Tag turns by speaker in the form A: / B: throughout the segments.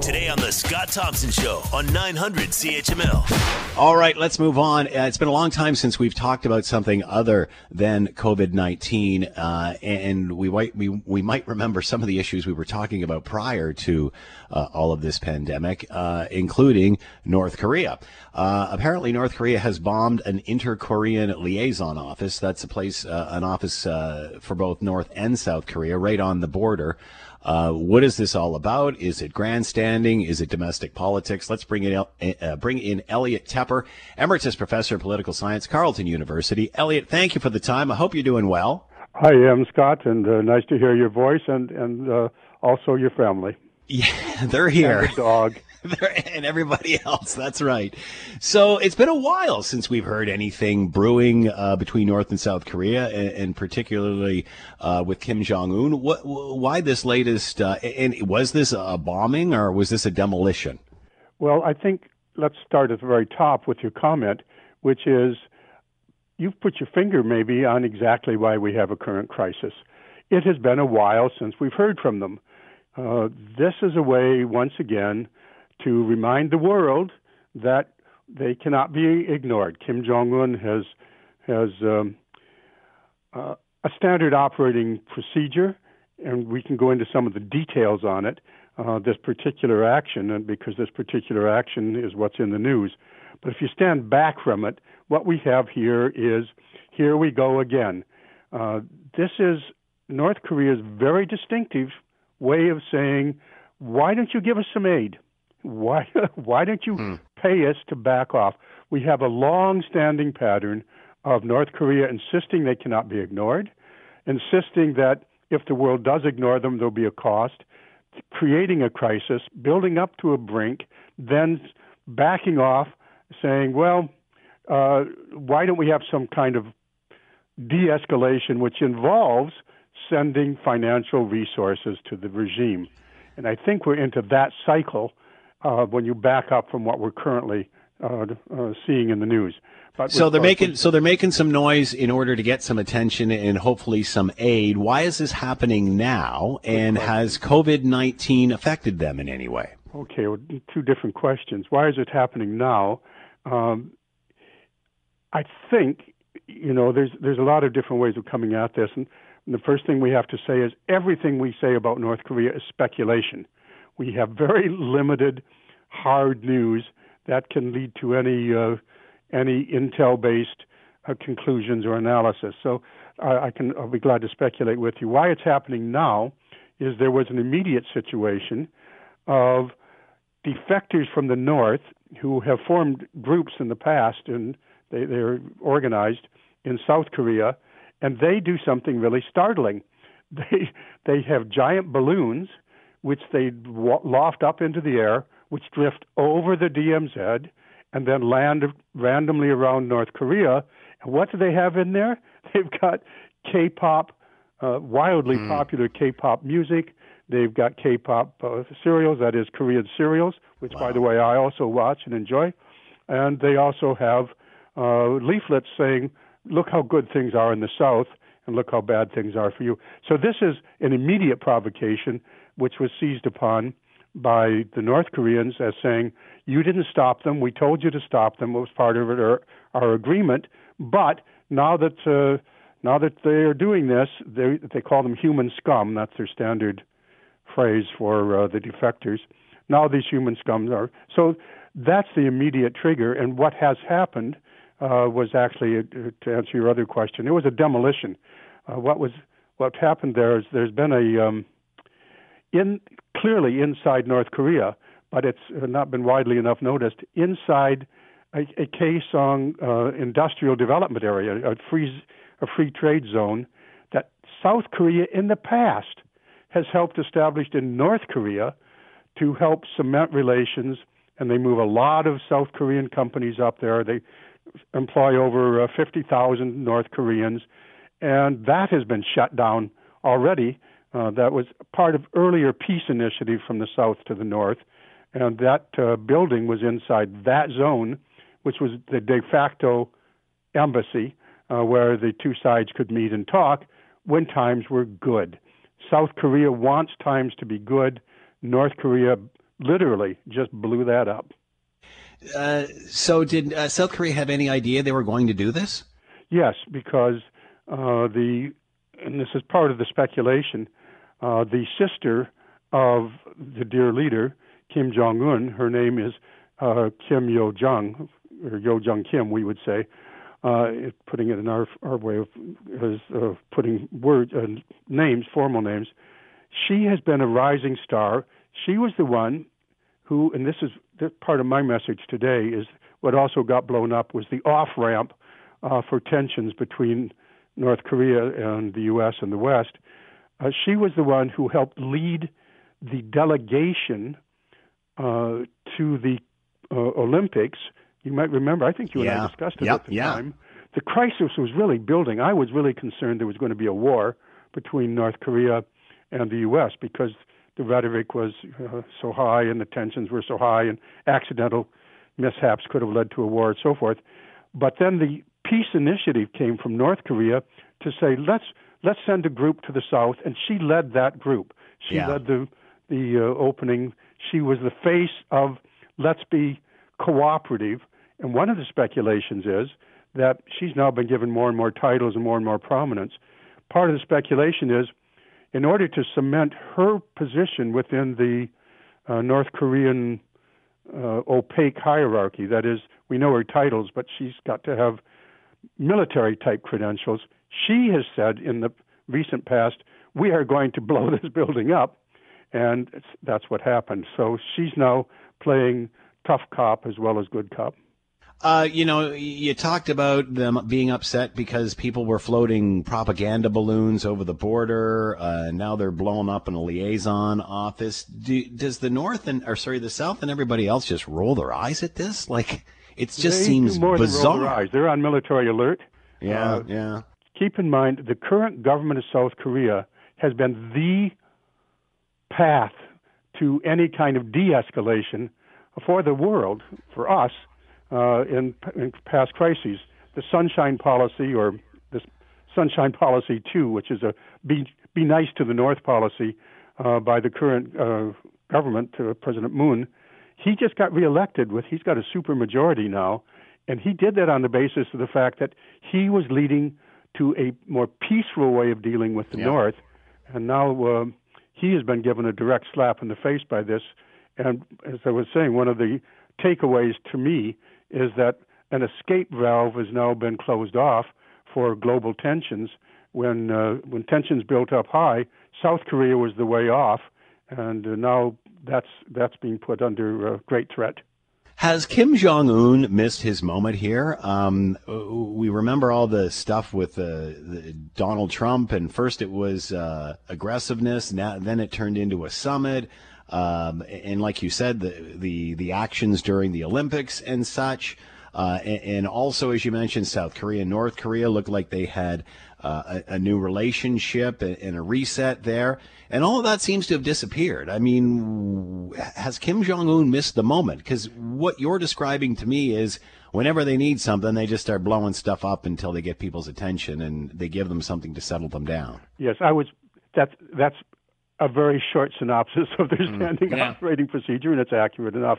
A: Today on the Scott Thompson Show on 900 CHML.
B: All right, let's move on. Uh, it's been a long time since we've talked about something other than COVID nineteen, uh, and we might we, we might remember some of the issues we were talking about prior to uh, all of this pandemic, uh, including North Korea. Uh, apparently, North Korea has bombed an inter-Korean liaison office. That's a place, uh, an office for both North and South Korea, right on the border. Uh, what is this all about? Is it grandstanding? Is it domestic politics? Let's bring in uh, bring in Elliot Tepper, Emeritus Professor of Political Science, Carleton University. Elliot, thank you for the time. I hope you're doing well.
C: Hi, I'm Scott, and uh, nice to hear your voice and and uh, also your family.
B: Yeah, they're here.
C: And the dog.
B: and everybody else. That's right. So it's been a while since we've heard anything brewing uh, between North and South Korea, and, and particularly uh, with Kim Jong Un. Why this latest? Uh, and was this a bombing or was this a demolition?
C: Well, I think let's start at the very top with your comment, which is you've put your finger maybe on exactly why we have a current crisis. It has been a while since we've heard from them. Uh, this is a way, once again, to remind the world that they cannot be ignored. Kim Jong Un has has um, uh, a standard operating procedure, and we can go into some of the details on it. Uh, this particular action, and because this particular action is what's in the news. But if you stand back from it, what we have here is here we go again. Uh, this is North Korea's very distinctive way of saying, why don't you give us some aid? Why, why don't you hmm. pay us to back off? We have a long standing pattern of North Korea insisting they cannot be ignored, insisting that if the world does ignore them, there'll be a cost, creating a crisis, building up to a brink, then backing off, saying, well, uh, why don't we have some kind of de escalation which involves sending financial resources to the regime? And I think we're into that cycle uh, when you back up from what we're currently uh, uh, seeing in the news.
B: But so they're making so they're making some noise in order to get some attention and hopefully some aid. Why is this happening now? And has COVID nineteen affected them in any way?
C: Okay, well, two different questions. Why is it happening now? Um, I think you know there's there's a lot of different ways of coming at this, and the first thing we have to say is everything we say about North Korea is speculation we have very limited hard news that can lead to any uh, any intel-based uh, conclusions or analysis. So I can I'll be glad to speculate with you. Why it's happening now is there was an immediate situation of defectors from the north who have formed groups in the past and they, they're organized in South Korea and they do something really startling. They they have giant balloons which they loft up into the air, which drift over the DMZ and then land randomly around North Korea. And what do they have in there? They've got K-pop, uh, wildly mm. popular K-pop music. They've got K-pop uh, serials, that is Korean serials, which, wow. by the way, I also watch and enjoy. And they also have uh, leaflets saying, "Look how good things are in the South, and look how bad things are for you." So this is an immediate provocation which was seized upon by the North Koreans as saying, "You didn't stop them. We told you to stop them. It was part of our, our agreement. But now that uh, now that they are doing this, they they call them human scum. That's their standard phrase for uh, the defectors. Now these human scums are so. That's the immediate trigger. And what has happened uh, was actually, uh, to answer your other question, it was a demolition. Uh, what was what happened there is there's been a um, in clearly inside North Korea, but it's not been widely enough noticed inside a, a Kaesong uh, industrial development area, a free a free trade zone that South Korea in the past has helped establish in North Korea to help cement relations, and they move a lot of South Korean companies up there. They employ over uh, 50,000 North Koreans, and that has been shut down already uh, that was part of earlier peace initiative from the south to the north, and that uh, building was inside that zone, which was the de facto embassy uh, where the two sides could meet and talk when times were good. South Korea wants times to be good. North Korea literally just blew that up.
B: Uh, so, did uh, South Korea have any idea they were going to do this?
C: Yes, because uh, the and this is part of the speculation. Uh, the sister of the dear leader Kim Jong Un, her name is uh, Kim Yo Jong or Yo Jong Kim, we would say. Uh, putting it in our our way of as, putting words names, formal names. She has been a rising star. She was the one who, and this is part of my message today, is what also got blown up was the off ramp uh, for tensions between North Korea and the U.S. and the West. Uh, she was the one who helped lead the delegation uh, to the uh, Olympics. You might remember, I think you
B: yeah.
C: and I discussed it
B: yep.
C: at the
B: yeah.
C: time. The crisis was really building. I was really concerned there was going to be a war between North Korea and the U.S. because the rhetoric was uh, so high and the tensions were so high and accidental mishaps could have led to a war and so forth. But then the peace initiative came from North Korea to say let's let's send a group to the south, and she led that group. She
B: yeah.
C: led the the uh, opening. She was the face of let's be cooperative. And one of the speculations is that she's now been given more and more titles and more and more prominence. Part of the speculation is in order to cement her position within the uh, North Korean uh, opaque hierarchy, that is, we know her titles, but she's got to have military type credentials. She has said in the recent past, we are going to blow this building up, and that's what happened. So she's now playing tough cop as well as good cop.
B: Uh, you know, you talked about them being upset because people were floating propaganda balloons over the border. Uh, now they're blowing up in a liaison office. Do, does the North and, or sorry, the South and everybody else just roll their eyes at this? Like, it just
C: they
B: seems
C: more
B: bizarre.
C: Than roll their eyes. They're on military alert.
B: Yeah,
C: uh,
B: yeah.
C: Keep in mind, the current government of South Korea has been the path to any kind of de-escalation for the world, for us, uh, in, in past crises. The Sunshine Policy, or the Sunshine Policy 2, which is a be, be nice to the North policy uh, by the current uh, government, uh, President Moon, he just got reelected with, he's got a super majority now, and he did that on the basis of the fact that he was leading to a more peaceful way of dealing with the
B: yep.
C: North. And now uh, he has been given a direct slap in the face by this. And as I was saying, one of the takeaways to me is that an escape valve has now been closed off for global tensions. When uh, when tensions built up high, South Korea was the way off, and uh, now that's that's being put under uh, great threat.
B: Has Kim Jong Un missed his moment here? Um, we remember all the stuff with the Donald Trump, and first it was uh, aggressiveness. Now, then it turned into a summit. Um, and like you said, the, the, the actions during the Olympics and such. Uh, and, and, also, as you mentioned, South Korea and North Korea looked like they had uh, a, a, new relationship and, and, a reset there. And all of that seems to have disappeared. I mean, has Kim Jong un missed the moment? Because what you're describing to me is whenever they need something, they just start blowing stuff up until they get people's attention and they give them something to settle them down.
C: Yes, I was. That's that's a very short synopsis of their standing
B: mm, yeah.
C: operating procedure, and it's accurate enough.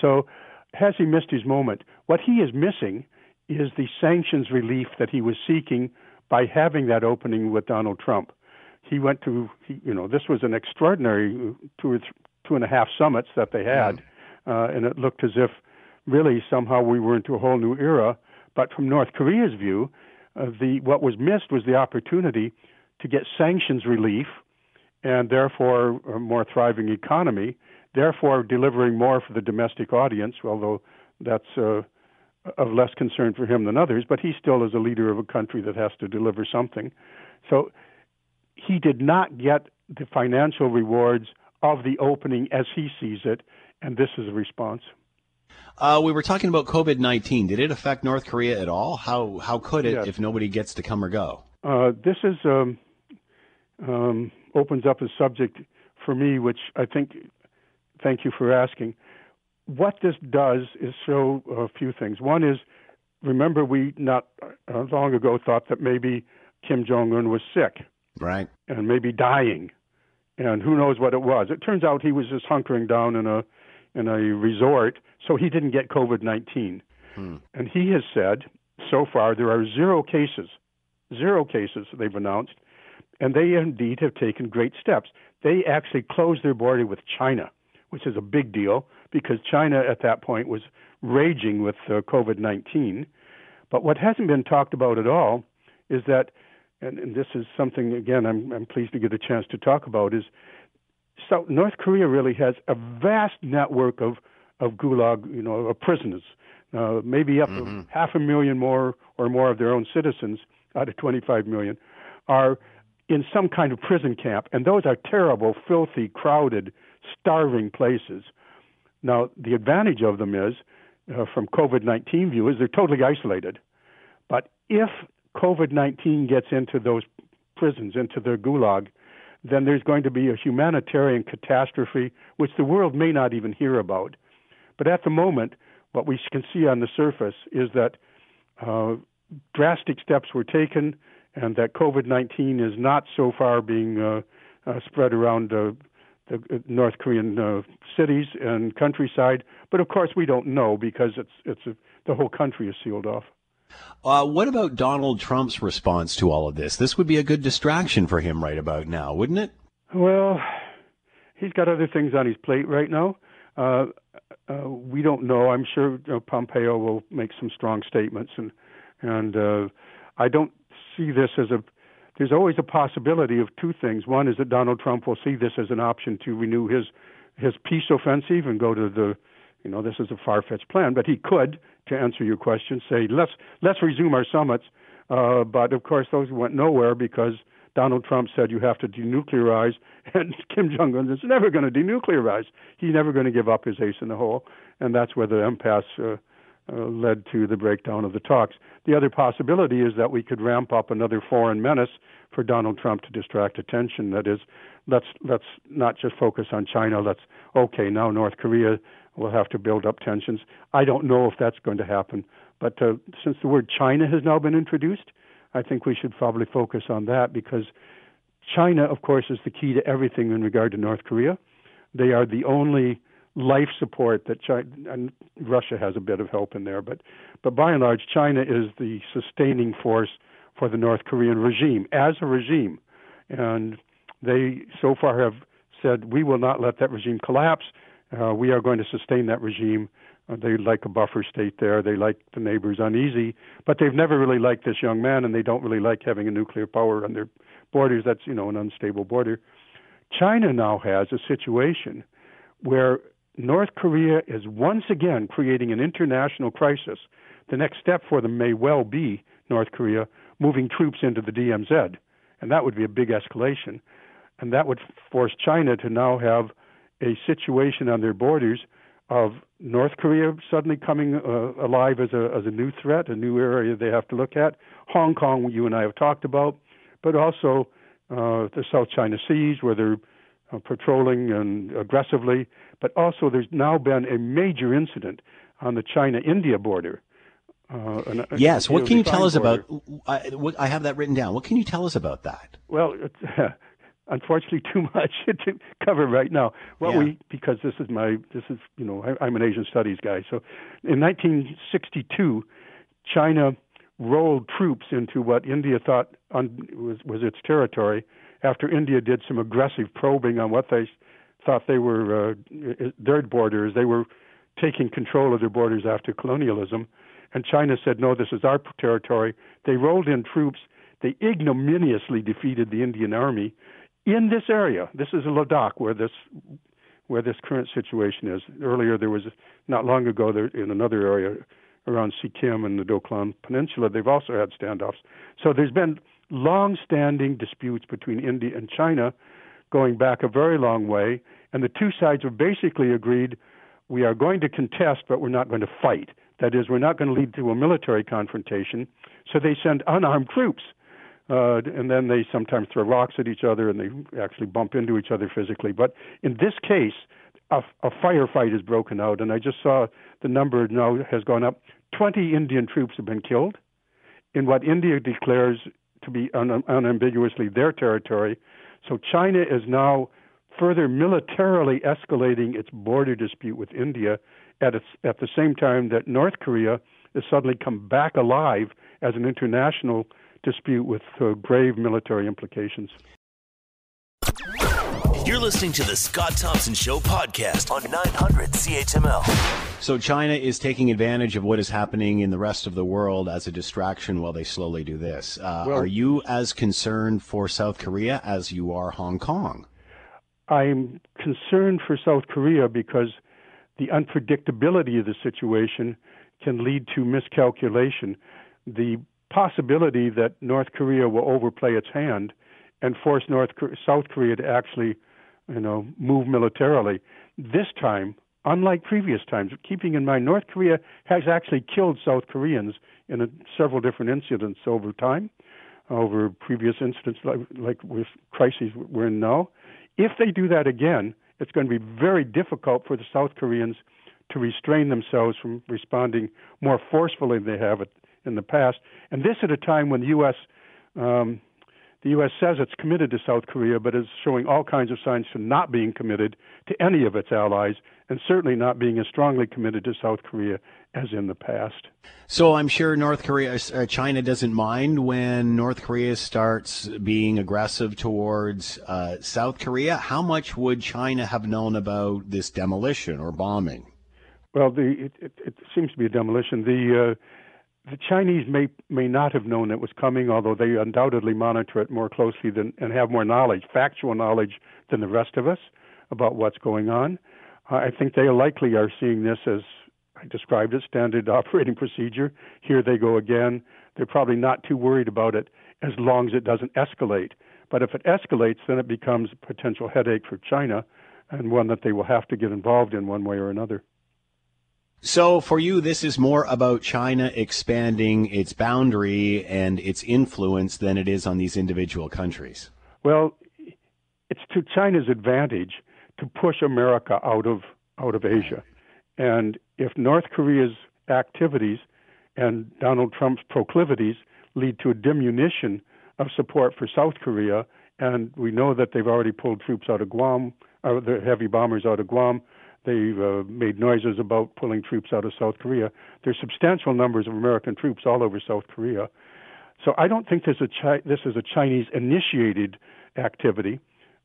C: So, has he missed his moment? What he is missing is the sanctions relief that he was seeking by having that opening with Donald Trump. He went to, he, you know, this was an extraordinary two or th- two and a half summits that they had, mm. uh, and it looked as if really somehow we were into a whole new era. But from North Korea's view, uh, the what was missed was the opportunity to get sanctions relief and therefore a more thriving economy, therefore delivering more for the domestic audience, although that's uh, of less concern for him than others, but he still is a leader of a country that has to deliver something. So he did not get the financial rewards of the opening as he sees it, and this is a response.
B: Uh, we were talking about COVID nineteen. Did it affect North Korea at all? How how could it
C: yes.
B: if nobody gets to come or go?
C: Uh, this is um, um, opens up a subject for me, which I think. Thank you for asking. What this does is show a few things. One is, remember, we not uh, long ago thought that maybe Kim Jong Un was sick,
B: right,
C: and maybe dying, and who knows what it was. It turns out he was just hunkering down in a in a resort, so he didn't get COVID 19. Hmm. And he has said so far there are zero cases, zero cases they've announced, and they indeed have taken great steps. They actually closed their border with China, which is a big deal because China at that point was raging with uh, COVID 19. But what hasn't been talked about at all is that, and, and this is something, again, I'm, I'm pleased to get a chance to talk about, is South, North Korea really has a vast network of, of gulag, you know, of prisoners, uh, maybe up mm-hmm. to half a million more or more of their own citizens out of 25 million are in some kind of prison camp. And those are terrible, filthy, crowded, starving places. Now, the advantage of them is, uh, from COVID 19 view, is they're totally isolated. But if COVID 19 gets into those prisons, into their gulag, then there's going to be a humanitarian catastrophe which the world may not even hear about. But at the moment, what we can see on the surface is that uh, drastic steps were taken and that COVID 19 is not so far being uh, uh, spread around uh, the North Korean uh, cities and countryside. But of course, we don't know because it's, it's a, the whole country is sealed off.
B: Uh, what about Donald Trump's response to all of this? This would be a good distraction for him right about now, wouldn't it?
C: Well, he's got other things on his plate right now. Uh, uh, we don't know. I'm sure Pompeo will make some strong statements, and and uh, I don't see this as a. There's always a possibility of two things. One is that Donald Trump will see this as an option to renew his his peace offensive and go to the you know, this is a far-fetched plan, but he could, to answer your question, say let's let's resume our summits. Uh, but of course, those went nowhere because Donald Trump said you have to denuclearize, and Kim Jong Un is never going to denuclearize. He's never going to give up his ace in the hole, and that's where the impasse uh, uh, led to the breakdown of the talks. The other possibility is that we could ramp up another foreign menace for Donald Trump to distract attention. That is, let's let's not just focus on China. Let's okay now North Korea will have to build up tensions. I don't know if that's going to happen, but uh, since the word China has now been introduced, I think we should probably focus on that because China, of course, is the key to everything in regard to North Korea. They are the only life support that China and Russia has a bit of help in there, but but by and large, China is the sustaining force for the North Korean regime as a regime, and they so far have said we will not let that regime collapse uh, we are going to sustain that regime. Uh, they like a buffer state there. They like the neighbors uneasy, but they've never really liked this young man, and they don't really like having a nuclear power on their borders. That's you know an unstable border. China now has a situation where North Korea is once again creating an international crisis. The next step for them may well be North Korea moving troops into the DMZ, and that would be a big escalation. And that would force China to now have a situation on their borders of North Korea suddenly coming uh, alive as a as a new threat, a new area they have to look at. Hong Kong, you and I have talked about, but also uh, the South China Seas, where they're uh, patrolling and aggressively. But also, there's now been a major incident on the China-India border.
B: Uh, an, yes, what can you tell us border. about? I, I, have that written down. What can you tell us about that?
C: Well, unfortunately too much to cover right now. What yeah. we because this is my this is you know I, am an Asian studies guy. So in 1962, China rolled troops into what India thought un, was was its territory after India did some aggressive probing on what they thought they were uh, their borders. They were taking control of their borders after colonialism, and China said no, this is our territory. They rolled in troops. They ignominiously defeated the Indian army in this area. This is Ladakh, where this where this current situation is. Earlier, there was not long ago there, in another area around Sikkim and the Doklam Peninsula. They've also had standoffs. So there's been long-standing disputes between India and China, going back a very long way, and the two sides have basically agreed we are going to contest, but we're not going to fight. That is, we're not going to lead to a military confrontation. So they send unarmed troops uh, and then they sometimes throw rocks at each other and they actually bump into each other physically. But in this case, a, a firefight has broken out, and I just saw the number now has gone up. 20 Indian troops have been killed in what India declares to be un- unambiguously their territory. So China is now further militarily escalating its border dispute with India at, its, at the same time that North Korea has suddenly come back alive as an international dispute with uh, grave military implications.
A: You're listening to the Scott Thompson Show podcast on 900 CHML.
B: So China is taking advantage of what is happening in the rest of the world as a distraction while they slowly do this. Uh, well, are you as concerned for South Korea as you are Hong Kong?
C: I'm concerned for South Korea because the unpredictability of the situation can lead to miscalculation. The possibility that North Korea will overplay its hand and force North South Korea to actually you know, move militarily. This time, unlike previous times, keeping in mind North Korea has actually killed South Koreans in a, several different incidents over time, over previous incidents like, like with crises we're in now. If they do that again, it's going to be very difficult for the South Koreans to restrain themselves from responding more forcefully than they have in the past. And this at a time when the U.S. Um, the U.S. says it's committed to South Korea, but is showing all kinds of signs to not being committed to any of its allies, and certainly not being as strongly committed to South Korea as in the past.
B: So I'm sure North Korea, uh, China doesn't mind when North Korea starts being aggressive towards uh, South Korea. How much would China have known about this demolition or bombing?
C: Well, the, it, it, it seems to be a demolition. The uh, the Chinese may may not have known it was coming, although they undoubtedly monitor it more closely than and have more knowledge, factual knowledge, than the rest of us about what's going on. Uh, I think they likely are seeing this as I described it, standard operating procedure. Here they go again. They're probably not too worried about it as long as it doesn't escalate. But if it escalates, then it becomes a potential headache for China and one that they will have to get involved in one way or another.
B: So for you, this is more about China expanding its boundary and its influence than it is on these individual countries.
C: Well, it's to China's advantage to push America out of out of Asia. And if North Korea's activities and Donald Trump's proclivities lead to a diminution of support for South Korea, and we know that they've already pulled troops out of Guam, or the heavy bombers out of Guam, They've uh, made noises about pulling troops out of South Korea. There's substantial numbers of American troops all over South Korea. So I don't think this is a, Chi- this is a Chinese initiated activity,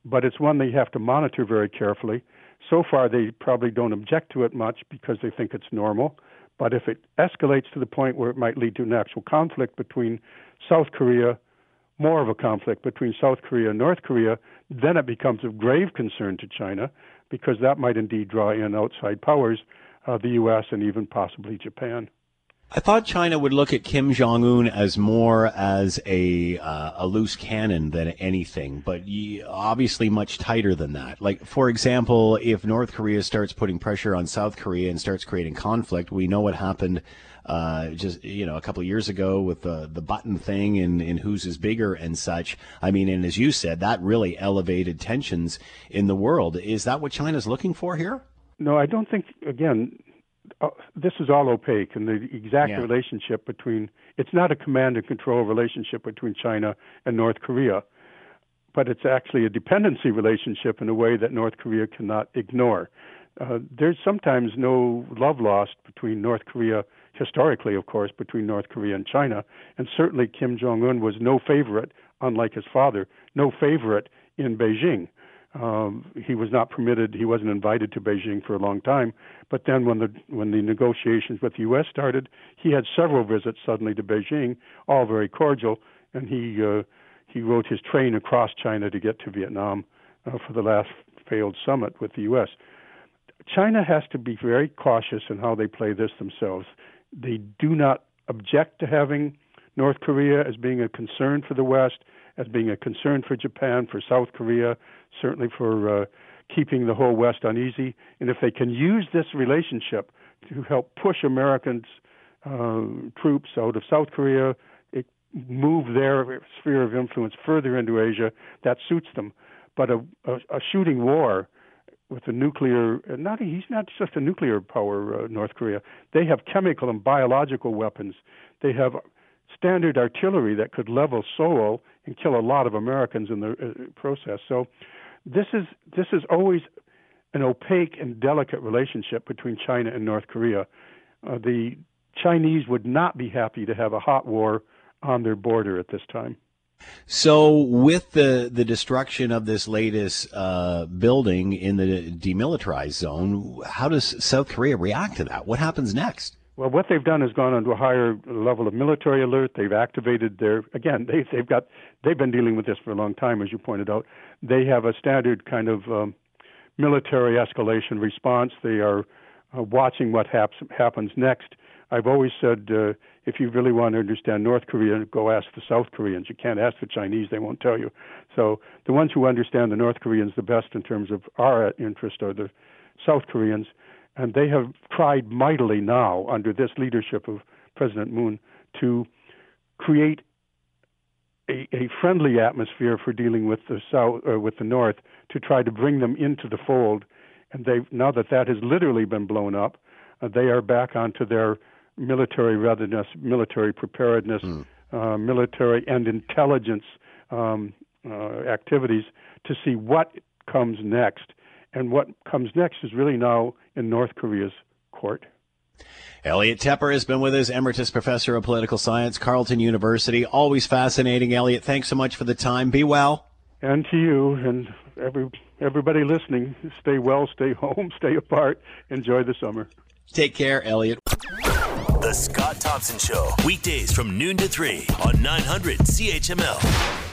C: but it's one they have to monitor very carefully. So far, they probably don't object to it much because they think it's normal. But if it escalates to the point where it might lead to an actual conflict between South Korea, more of a conflict between South Korea and North Korea, then it becomes of grave concern to China because that might indeed draw in outside powers, uh, the U.S. and even possibly Japan.
B: I thought China would look at Kim Jong Un as more as a uh, a loose cannon than anything, but obviously much tighter than that. Like, for example, if North Korea starts putting pressure on South Korea and starts creating conflict, we know what happened uh, just you know a couple of years ago with the the button thing and, and whose is bigger and such. I mean, and as you said, that really elevated tensions in the world. Is that what China's looking for here?
C: No, I don't think. Again, uh, this is all opaque, and the exact yeah. relationship between it's not a command and control relationship between China and North Korea, but it's actually a dependency relationship in a way that North Korea cannot ignore. Uh, there's sometimes no love lost between North Korea historically, of course, between North Korea and China. And certainly Kim Jong un was no favorite, unlike his father, no favorite in Beijing. Um, he was not permitted, he wasn't invited to Beijing for a long time. But then when the, when the negotiations with the U.S. started, he had several visits suddenly to Beijing, all very cordial, and he, uh, he rode his train across China to get to Vietnam uh, for the last failed summit with the U.S. China has to be very cautious in how they play this themselves. They do not object to having North Korea as being a concern for the West, as being a concern for Japan, for South Korea, certainly for uh, keeping the whole West uneasy. And if they can use this relationship to help push Americans' uh, troops out of South Korea, it, move their sphere of influence further into Asia, that suits them. But a, a, a shooting war with a nuclear. Not he's not just a nuclear power, uh, North Korea. They have chemical and biological weapons. They have standard artillery that could level Seoul and kill a lot of Americans in the uh, process. So this is this is always an opaque and delicate relationship between China and North Korea. Uh, the Chinese would not be happy to have a hot war on their border at this time.
B: So, with the the destruction of this latest uh, building in the demilitarized zone, how does South Korea react to that? What happens next?
C: Well, what they've done is gone onto a higher level of military alert. They've activated their again. They, they've got they've been dealing with this for a long time, as you pointed out. They have a standard kind of um, military escalation response. They are uh, watching what haps, happens next. I've always said uh, if you really want to understand North Korea, go ask the South Koreans. You can't ask the Chinese; they won't tell you. So the ones who understand the North Koreans the best in terms of our interest are the South Koreans, and they have tried mightily now under this leadership of President Moon to create a, a friendly atmosphere for dealing with the South or with the North to try to bring them into the fold. And they now that that has literally been blown up, uh, they are back onto their military readiness, military preparedness, mm. uh, military and intelligence um, uh, activities to see what comes next. And what comes next is really now in North Korea's court.
B: Elliot Tepper has been with us, Emeritus Professor of Political Science, Carleton University. Always fascinating, Elliot. Thanks so much for the time. Be well.
C: And to you and every everybody listening, stay well, stay home, stay apart. Enjoy the summer.
B: Take care, Elliot.
A: The Scott Thompson Show, weekdays from noon to 3 on 900 CHML.